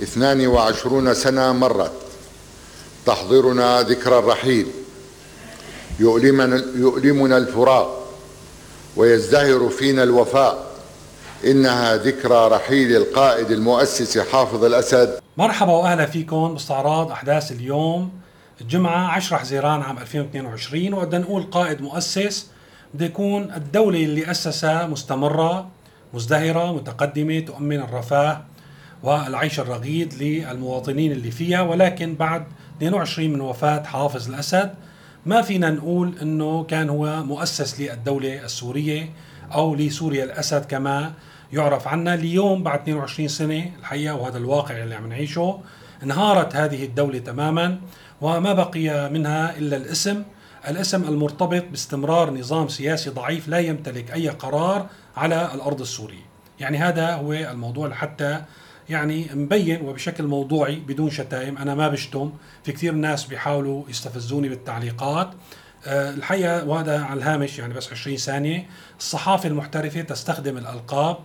22 سنة مرت. تحضرنا ذكرى الرحيل. يؤلمنا, يؤلمنا الفراق. ويزدهر فينا الوفاء. إنها ذكرى رحيل القائد المؤسس حافظ الأسد. مرحبا وأهلا فيكم باستعراض أحداث اليوم. الجمعة 10 حزيران عام 2022 وبدنا نقول قائد مؤسس بده يكون الدولة اللي أسسها مستمرة مزدهرة متقدمة تؤمن الرفاه. والعيش الرغيد للمواطنين اللي فيها ولكن بعد 22 من وفاة حافظ الأسد ما فينا نقول أنه كان هو مؤسس للدولة السورية أو لسوريا الأسد كما يعرف عنا. اليوم بعد 22 سنة الحقيقة وهذا الواقع اللي عم نعيشه انهارت هذه الدولة تماما وما بقي منها إلا الاسم. الاسم المرتبط باستمرار نظام سياسي ضعيف لا يمتلك أي قرار على الأرض السورية. يعني هذا هو الموضوع حتى يعني مبين وبشكل موضوعي بدون شتائم أنا ما بشتم. في كثير ناس بيحاولوا يستفزوني بالتعليقات. أه الحقيقة وهذا على الهامش يعني بس 20 ثانية. الصحافة المحترفة تستخدم الألقاب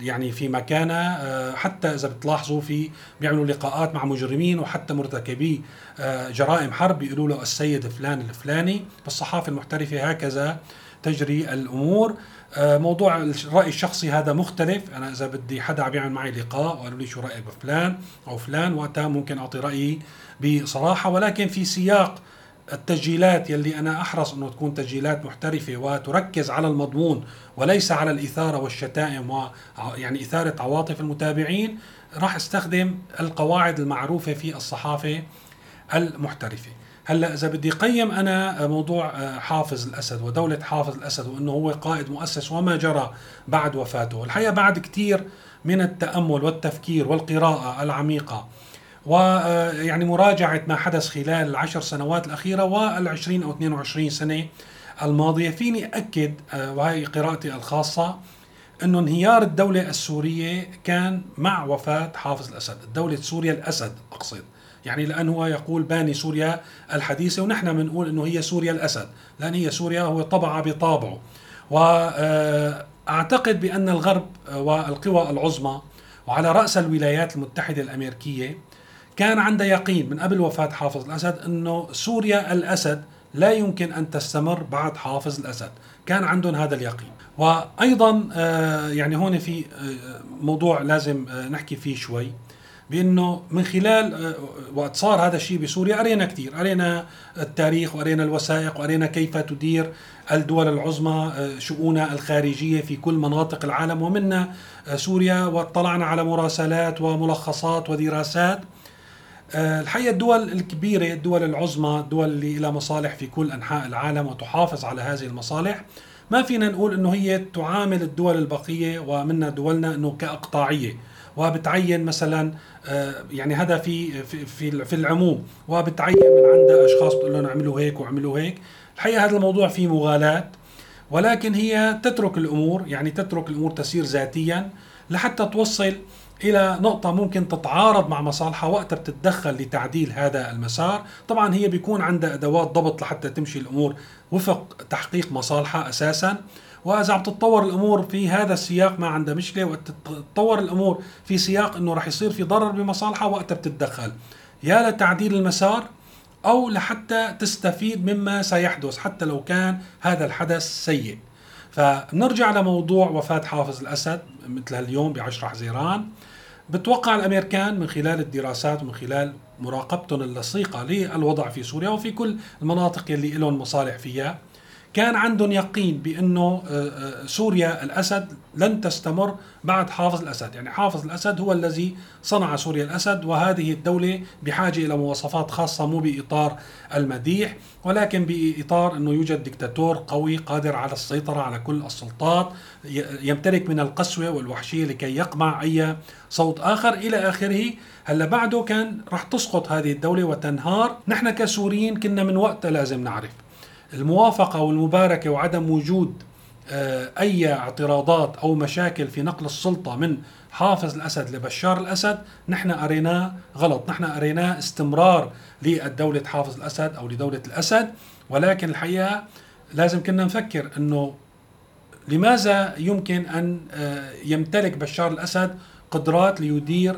يعني في مكانها. أه حتى إذا بتلاحظوا في بيعملوا لقاءات مع مجرمين وحتى مرتكبي أه جرائم حرب بيقولوا له السيد فلان الفلاني. بالصحافه المحترفة هكذا تجري الأمور. آه، موضوع الرأي الشخصي هذا مختلف. أنا إذا بدي حدا عم يعمل معي لقاء وقالوا لي شو رأيك بفلان أو فلان وقتها ممكن أعطي رأيي بصراحة. ولكن في سياق التسجيلات يلي أنا أحرص إنه تكون تسجيلات محترفة وتركز على المضمون وليس على الإثارة والشتائم و يعني إثارة عواطف المتابعين راح أستخدم القواعد المعروفة في الصحافة المحترفة. هلا إذا بدي قيم أنا موضوع آه، حافظ الأسد ودولة حافظ الأسد وإنه هو قائد مؤسس وما جرى بعد وفاته، الحقيقة بعد كثير من التأمل والتفكير والقراءة العميقة. ويعني آه، مراجعة ما حدث خلال العشر سنوات الأخيرة وال20 أو 22 سنة الماضية. فيني آه، وهي قراءتي الخاصة إنه انهيار الدولة السورية كان مع وفاة حافظ الأسد، دوله سوريا الأسد أقصد. يعني لأنه هو يقول باني سوريا الحديثة ونحن بنقول أنه هي سوريا الأسد لأن هي سوريا هو طبع بطابعه. وأعتقد بأن الغرب والقوى العظمى وعلى رأس الولايات المتحدة الأمريكية كان عنده يقين من قبل وفاة حافظ الأسد أنه سوريا الأسد لا يمكن أن تستمر بعد حافظ الأسد. كان عندهم هذا اليقين. وأيضا آه، يعني هون في آه، موضوع لازم آه، نحكي فيه شوي. بأنه من خلال آه، وقت صار هذا الشيء بسوريا قرينا كثير قرينا التاريخ وقرينا الوثائق وقرينا كيف تدير الدول العظمى آه، شؤونها الخارجية في كل مناطق العالم. ومنها آه، سوريا واطلعنا على مراسلات وملخصات ودراسات. الحقيقة الدول الكبيرة الدول العظمى الدول اللي لها مصالح في كل أنحاء العالم وتحافظ على هذه المصالح ما فينا نقول إنه هي تعامل الدول البقية ومنها دولنا إنه كإقطاعية. وبتعين مثلا آه، يعني هذا في في في العموم. وبتعين من عندها أشخاص بتقول لهم اعملوا هيك واعملوا هيك. الحقيقة هذا الموضوع فيه مغالاة ولكن هي تترك الأمور يعني تترك الأمور تسير ذاتيا لحتى توصل إلى نقطة ممكن تتعارض مع مصالحها وقتها بتتدخل لتعديل هذا المسار، طبعا هي بيكون عندها أدوات ضبط لحتى تمشي الأمور وفق تحقيق مصالحها أساسا، وإذا عم تتطور الأمور في هذا السياق ما عندها مشكلة وقت تتطور الأمور في سياق إنه راح يصير في ضرر بمصالحها وقتها بتتدخل. يا لتعديل المسار أو لحتى تستفيد مما سيحدث حتى لو كان هذا الحدث سيء. فنرجع لموضوع وفاة حافظ الأسد مثل اليوم بعشرة حزيران. بتوقع الأمريكان من خلال الدراسات ومن خلال مراقبتهم اللصيقة للوضع في سوريا وفي كل المناطق اللي لهم مصالح فيها كان عندهم يقين بأنه آه، آه، سوريا الأسد لن تستمر بعد حافظ الأسد، يعني حافظ الأسد هو الذي صنع سوريا الأسد وهذه الدولة بحاجة إلى مواصفات خاصة مو بإطار المديح ولكن بإطار إنه يوجد دكتاتور قوي قادر على السيطرة على كل السلطات، يمتلك من القسوة والوحشية لكي يقمع أي صوت آخر إلى آخره، هلا بعده كان راح تسقط هذه الدولة وتنهار، نحن كسوريين كنا من وقتها لازم نعرف. الموافقة والمباركة وعدم وجود آه، أي اعتراضات أو مشاكل في نقل السلطة من حافظ الأسد لبشار الأسد نحن أريناه غلط. نحن أريناه استمرار للدولة حافظ الأسد أو لدولة الأسد. ولكن الحقيقة لازم كنا نفكر أنه لماذا يمكن أن آه، يمتلك بشار الأسد قدرات ليدير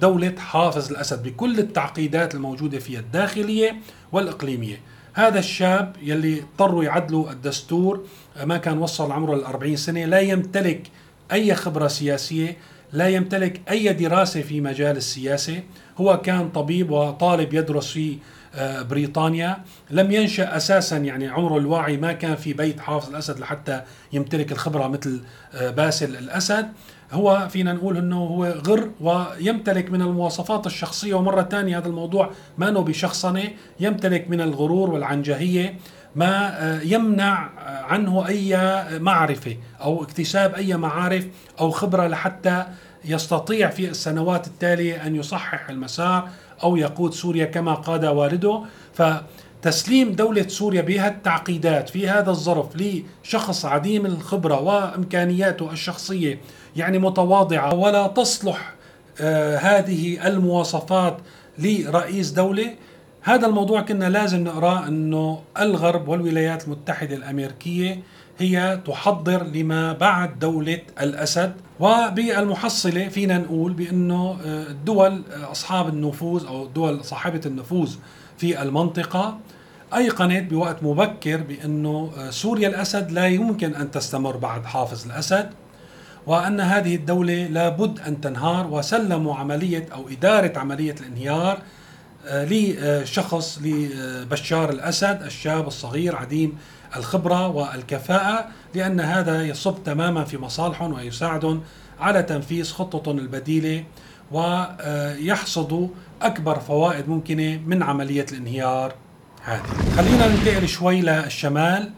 دولة حافظ الأسد بكل التعقيدات الموجودة فيها الداخلية والإقليمية. هذا الشاب يلي اضطروا يعدلوا الدستور ما كان وصل عمره الأربعين سنة لا يمتلك أي خبرة سياسية لا يمتلك أي دراسة في مجال السياسة. هو كان طبيب وطالب يدرس في آه، بريطانيا. لم ينشأ أساسا يعني عمره الواعي ما كان في بيت حافظ الأسد لحتى يمتلك الخبرة مثل آه، باسل الأسد. هو فينا نقول إنه هو غر ويمتلك من المواصفات الشخصية ومرة ثانية هذا الموضوع ما نو بشخصنة يمتلك من الغرور والعنجهية ما آه، يمنع عنه أي معرفة أو اكتساب أي معارف أو خبرة لحتى يستطيع في السنوات التالية أن يصحح المسار أو يقود سوريا كما قاد والده. فتسليم دولة سوريا بهالتعقيدات في هذا الظرف لشخص عديم الخبرة وإمكانياته الشخصية يعني متواضعة. ولا تصلح آه هذه المواصفات لرئيس دولة. هذا الموضوع كنا لازم نقراه إنه الغرب والولايات المتحدة الأمريكية هي تحضر لما بعد دولة الأسد. وبالمحصلة فينا نقول بأنه آه، الدول آه، أصحاب النفوذ أو الدول صاحبة النفوذ في المنطقة. ايقنت بوقت مبكر بأنه آه، سوريا الأسد لا يمكن أن تستمر بعد حافظ الأسد وأن هذه الدولة لابد أن تنهار وسلموا عملية أو إدارة عملية الانهيار لشخص لبشار الأسد الشاب الصغير عديم الخبرة والكفاءة لأن هذا يصب تماما في مصالحهم ويساعدهم على تنفيذ خطتهم البديلة ويحصدوا أكبر فوائد ممكنة من عملية الانهيار هذه. خلينا ننتقل شوي للشمال.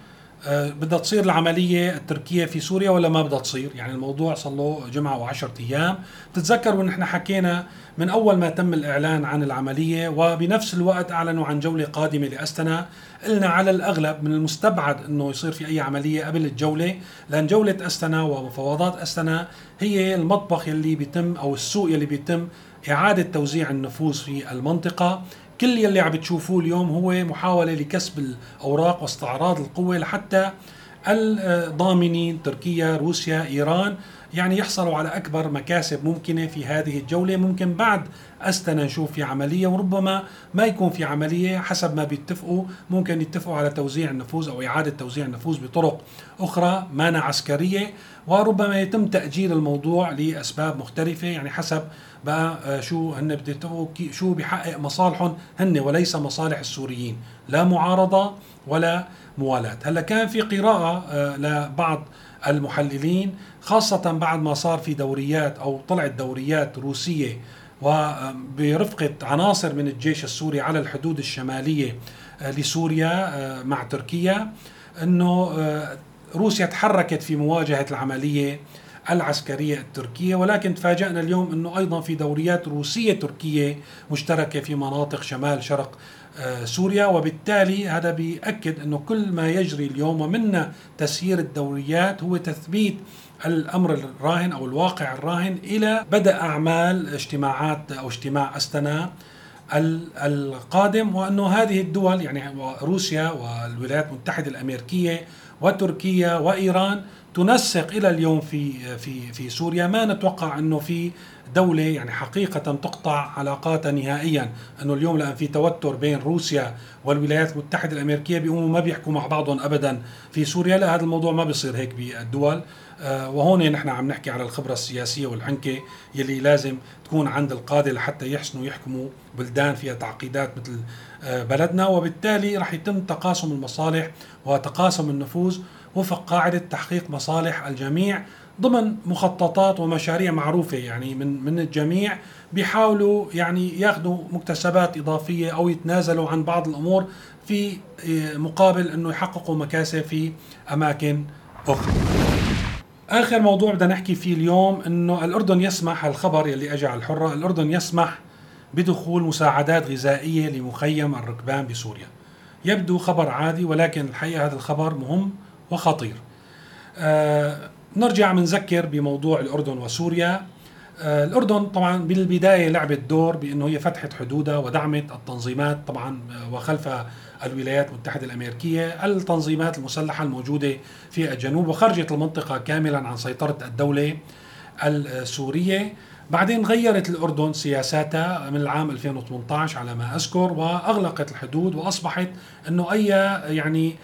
آه، بدها تصير العملية التركية في سوريا ولا ما بدها تصير؟ يعني الموضوع صار له جمعة وعشرة أيام. بتتذكروا نحن حكينا من أول ما تم الإعلان عن العملية وبنفس الوقت أعلنوا عن جولة قادمة لأستنا. قلنا على الأغلب من المستبعد أنه يصير في أي عملية قبل الجولة لأن جولة أستنا ومفاوضات أستنا هي المطبخ يلي بيتم أو السوق يلي بيتم إعادة توزيع النفوذ في المنطقة. كل يلي عم بتشوفوه اليوم هو محاولة لكسب الأوراق واستعراض القوة لحتى الضامنين تركيا روسيا إيران يعني يحصلوا على أكبر مكاسب ممكنة في هذه الجولة. ممكن بعد أستنا نشوف في عملية وربما ما يكون في عملية حسب ما بيتفقوا. ممكن يتفقوا على توزيع النفوذ أو إعادة توزيع النفوذ بطرق أخرى مانا عسكرية وربما يتم تأجيل الموضوع لأسباب مختلفة. يعني حسب بقى آه، شو هن بده شو بيحقق مصالحهم هن وليس مصالح السوريين. لا معارضة ولا موالاه هلأ كان في قراءة آه، لبعض المحللين خاصة بعد ما صار في دوريات أو طلعت دوريات روسية وبرفقة عناصر من الجيش السوري على الحدود الشمالية آه، لسوريا مع تركيا أنه روسيا تحركت في مواجهة العملية العسكرية التركية. ولكن تفاجأنا اليوم أنه أيضا في دوريات روسية تركية مشتركة في مناطق شمال شرق آه، سوريا وبالتالي هذا بيأكد أنه كل ما يجري اليوم ومنا تسيير الدوريات هو تثبيت الأمر الراهن أو الواقع الراهن إلى بدا أعمال اجتماعات أو اجتماع أستنا القادم وإنه هذه الدول يعني روسيا والولايات المتحدة الأمريكية وتركيا وإيران تنسق إلى اليوم في في في سوريا. ما نتوقع أنه في دولة يعني حقيقة تقطع علاقاتها نهائيا؟ أنه اليوم لأن في توتر بين روسيا والولايات المتحدة الأمريكية بيقوموا ما بيحكوا مع بعضهم ابدا في سوريا. لا هذا الموضوع ما بيصير هيك بالدول. آه، وهون نحن عم نحكي على الخبرة السياسية والحنكة يلي لازم تكون عند القادة لحتى يحسنوا يحكموا بلدان فيها تعقيدات مثل آه، بلدنا. وبالتالي رح يتم تقاسم المصالح وتقاسم النفوذ. وفق قاعدة تحقيق مصالح الجميع ضمن مخططات ومشاريع معروفة يعني من من الجميع بيحاولوا يعني ياخذوا مكتسبات إضافية أو يتنازلوا عن بعض الأمور في آه، مقابل أنه يحققوا مكاسب في أماكن أخرى. آخر موضوع بدنا نحكي فيه اليوم أنه الأردن يسمح الخبر يلي أجى على الحرة الأردن يسمح بدخول مساعدات غذائية لمخيم الركبان بسوريا. يبدو خبر عادي ولكن الحقيقة هذا الخبر مهم وخطير. آه نرجع بنذكر بموضوع الأردن وسوريا. آه الأردن طبعا بالبداية لعبت دور بأنه هي فتحت حدودها ودعمت التنظيمات طبعا آه، وخلفها الولايات المتحدة الأمريكية التنظيمات المسلحة الموجودة في الجنوب وخرجت المنطقة كاملا عن سيطرة الدولة السورية. بعدين غيرت الأردن سياساتها من العام 2018 على ما أذكر وأغلقت الحدود وأصبحت أنه أي يعني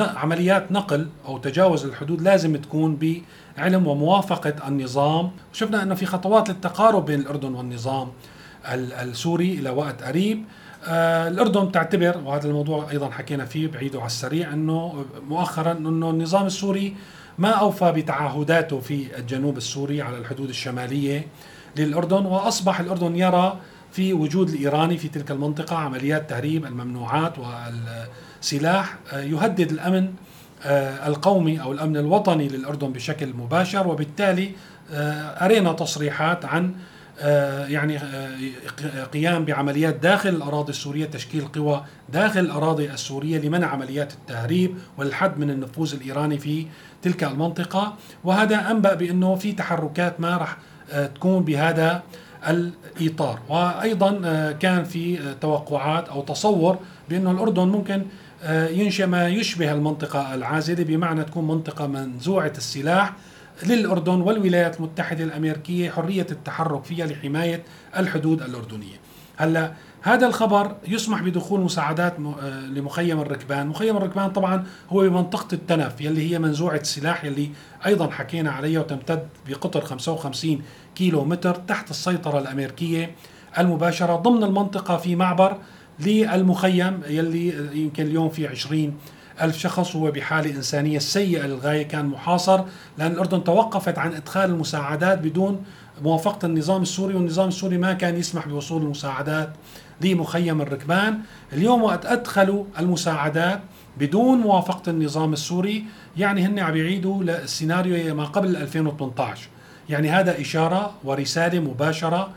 عمليات نقل أو تجاوز الحدود لازم تكون بعلم وموافقة النظام. شفنا أنه في خطوات للتقارب بين الأردن والنظام السوري إلى وقت قريب. آه، الأردن تعتبر وهذا الموضوع أيضا حكينا فيه بعيده على السريع أنه مؤخرا أنه النظام السوري ما أوفى بتعهداته في الجنوب السوري على الحدود الشمالية للأردن وأصبح الأردن يرى في وجود الإيراني في تلك المنطقة عمليات تهريب الممنوعات والسلاح آه، يهدد الأمن آه، القومي أو الأمن الوطني للأردن بشكل مباشر وبالتالي أرينا تصريحات عن آه، يعني آه، قيام بعمليات داخل الأراضي السورية تشكيل قوى داخل الأراضي السورية لمنع عمليات التهريب والحد من النفوذ الإيراني في تلك المنطقة. وهذا أنبأ بأنه في تحركات ما راح آه، تكون بهذا الإطار. وأيضا كان في توقعات أو تصور بانه الأردن ممكن ينشئ ما يشبه المنطقة العازلة بمعنى تكون منطقة منزوعة السلاح للأردن والولايات المتحدة الأمريكية حرية التحرك فيها لحماية الحدود الأردنية. هلأ هذا الخبر يسمح بدخول مساعدات آه، لمخيم الركبان. مخيم الركبان طبعا هو بمنطقة التنف يلي هي منزوعة السلاح يلي أيضا حكينا عليها وتمتد بقطر 55 كيلو متر تحت السيطرة الأمريكية المباشرة ضمن المنطقة في معبر للمخيم يلي يمكن اليوم في 20 ألف شخص هو بحالة إنسانية سيئة للغاية كان محاصر لأن الأردن توقفت عن إدخال المساعدات بدون موافقة النظام السوري والنظام السوري ما كان يسمح بوصول المساعدات لمخيم الركبان. اليوم وقت أدخلوا المساعدات بدون موافقة النظام السوري يعني هن عم يعيدوا للسيناريو ما قبل 2018 يعني هذا إشارة ورسالة مباشرة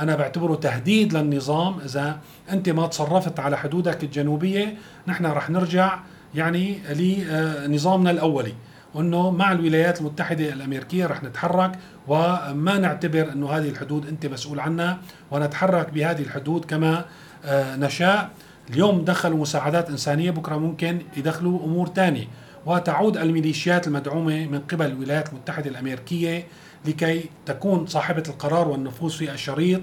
أنا بعتبره تهديد للنظام. إذا أنت ما تصرفت على حدودك الجنوبية نحن رح نرجع يعني لنظامنا الأولي وإنه مع الولايات المتحدة الأمريكية رح نتحرك وما نعتبر إنه هذه الحدود أنت مسؤول عنها ونتحرك بهذه الحدود كما آه، نشاء. اليوم دخلوا مساعدات إنسانية بكرة ممكن يدخلوا أمور ثانية وتعود الميليشيات المدعومة من قبل الولايات المتحدة الأمريكية لكي تكون صاحبة القرار والنفوذ في الشريط.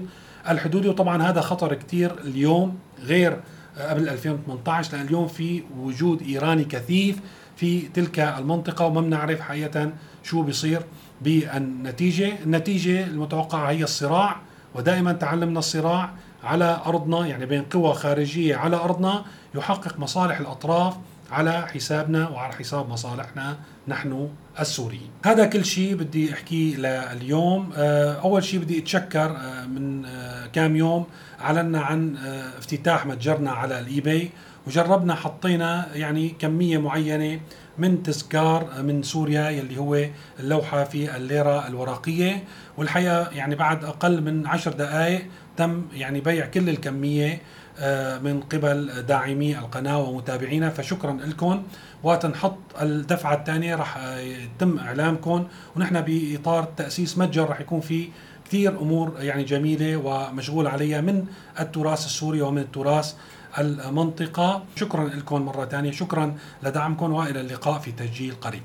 الحدودي وطبعا هذا خطر كثير اليوم غير قبل 2018 لأن اليوم في وجود إيراني كثيف في تلك المنطقة وما بنعرف حقيقة شو بيصير بالنتيجة، النتيجة المتوقعة هي الصراع ودائما تعلمنا الصراع على أرضنا يعني بين قوى خارجية على أرضنا يحقق مصالح الأطراف على حسابنا وعلى حساب مصالحنا نحن السوريين. هذا كل شيء بدي احكيه لليوم. آه، أول شيء بدي أتشكر آه، من آه، كام يوم أعلنا عن افتتاح متجرنا على الإيباي. وجربنا حطينا يعني كمية معينة من تذكار من سوريا يلي هو اللوحة في الليرة الورقية. والحقيقة يعني بعد أقل من عشر دقائق تم يعني بيع كل الكمية آه، من قبل داعمي القناة ومتابعينا. فشكرا لكم. وتنحط الدفعة الثانية راح آه، يتم إعلامكم ونحن بإطار تأسيس متجر راح يكون في كثير أمور يعني جميلة ومشغول عليها من التراث السوري ومن التراث المنطقة. شكرا لكم مرة ثانية. شكرا. لدعمكم وإلى اللقاء في تسجيل قريب.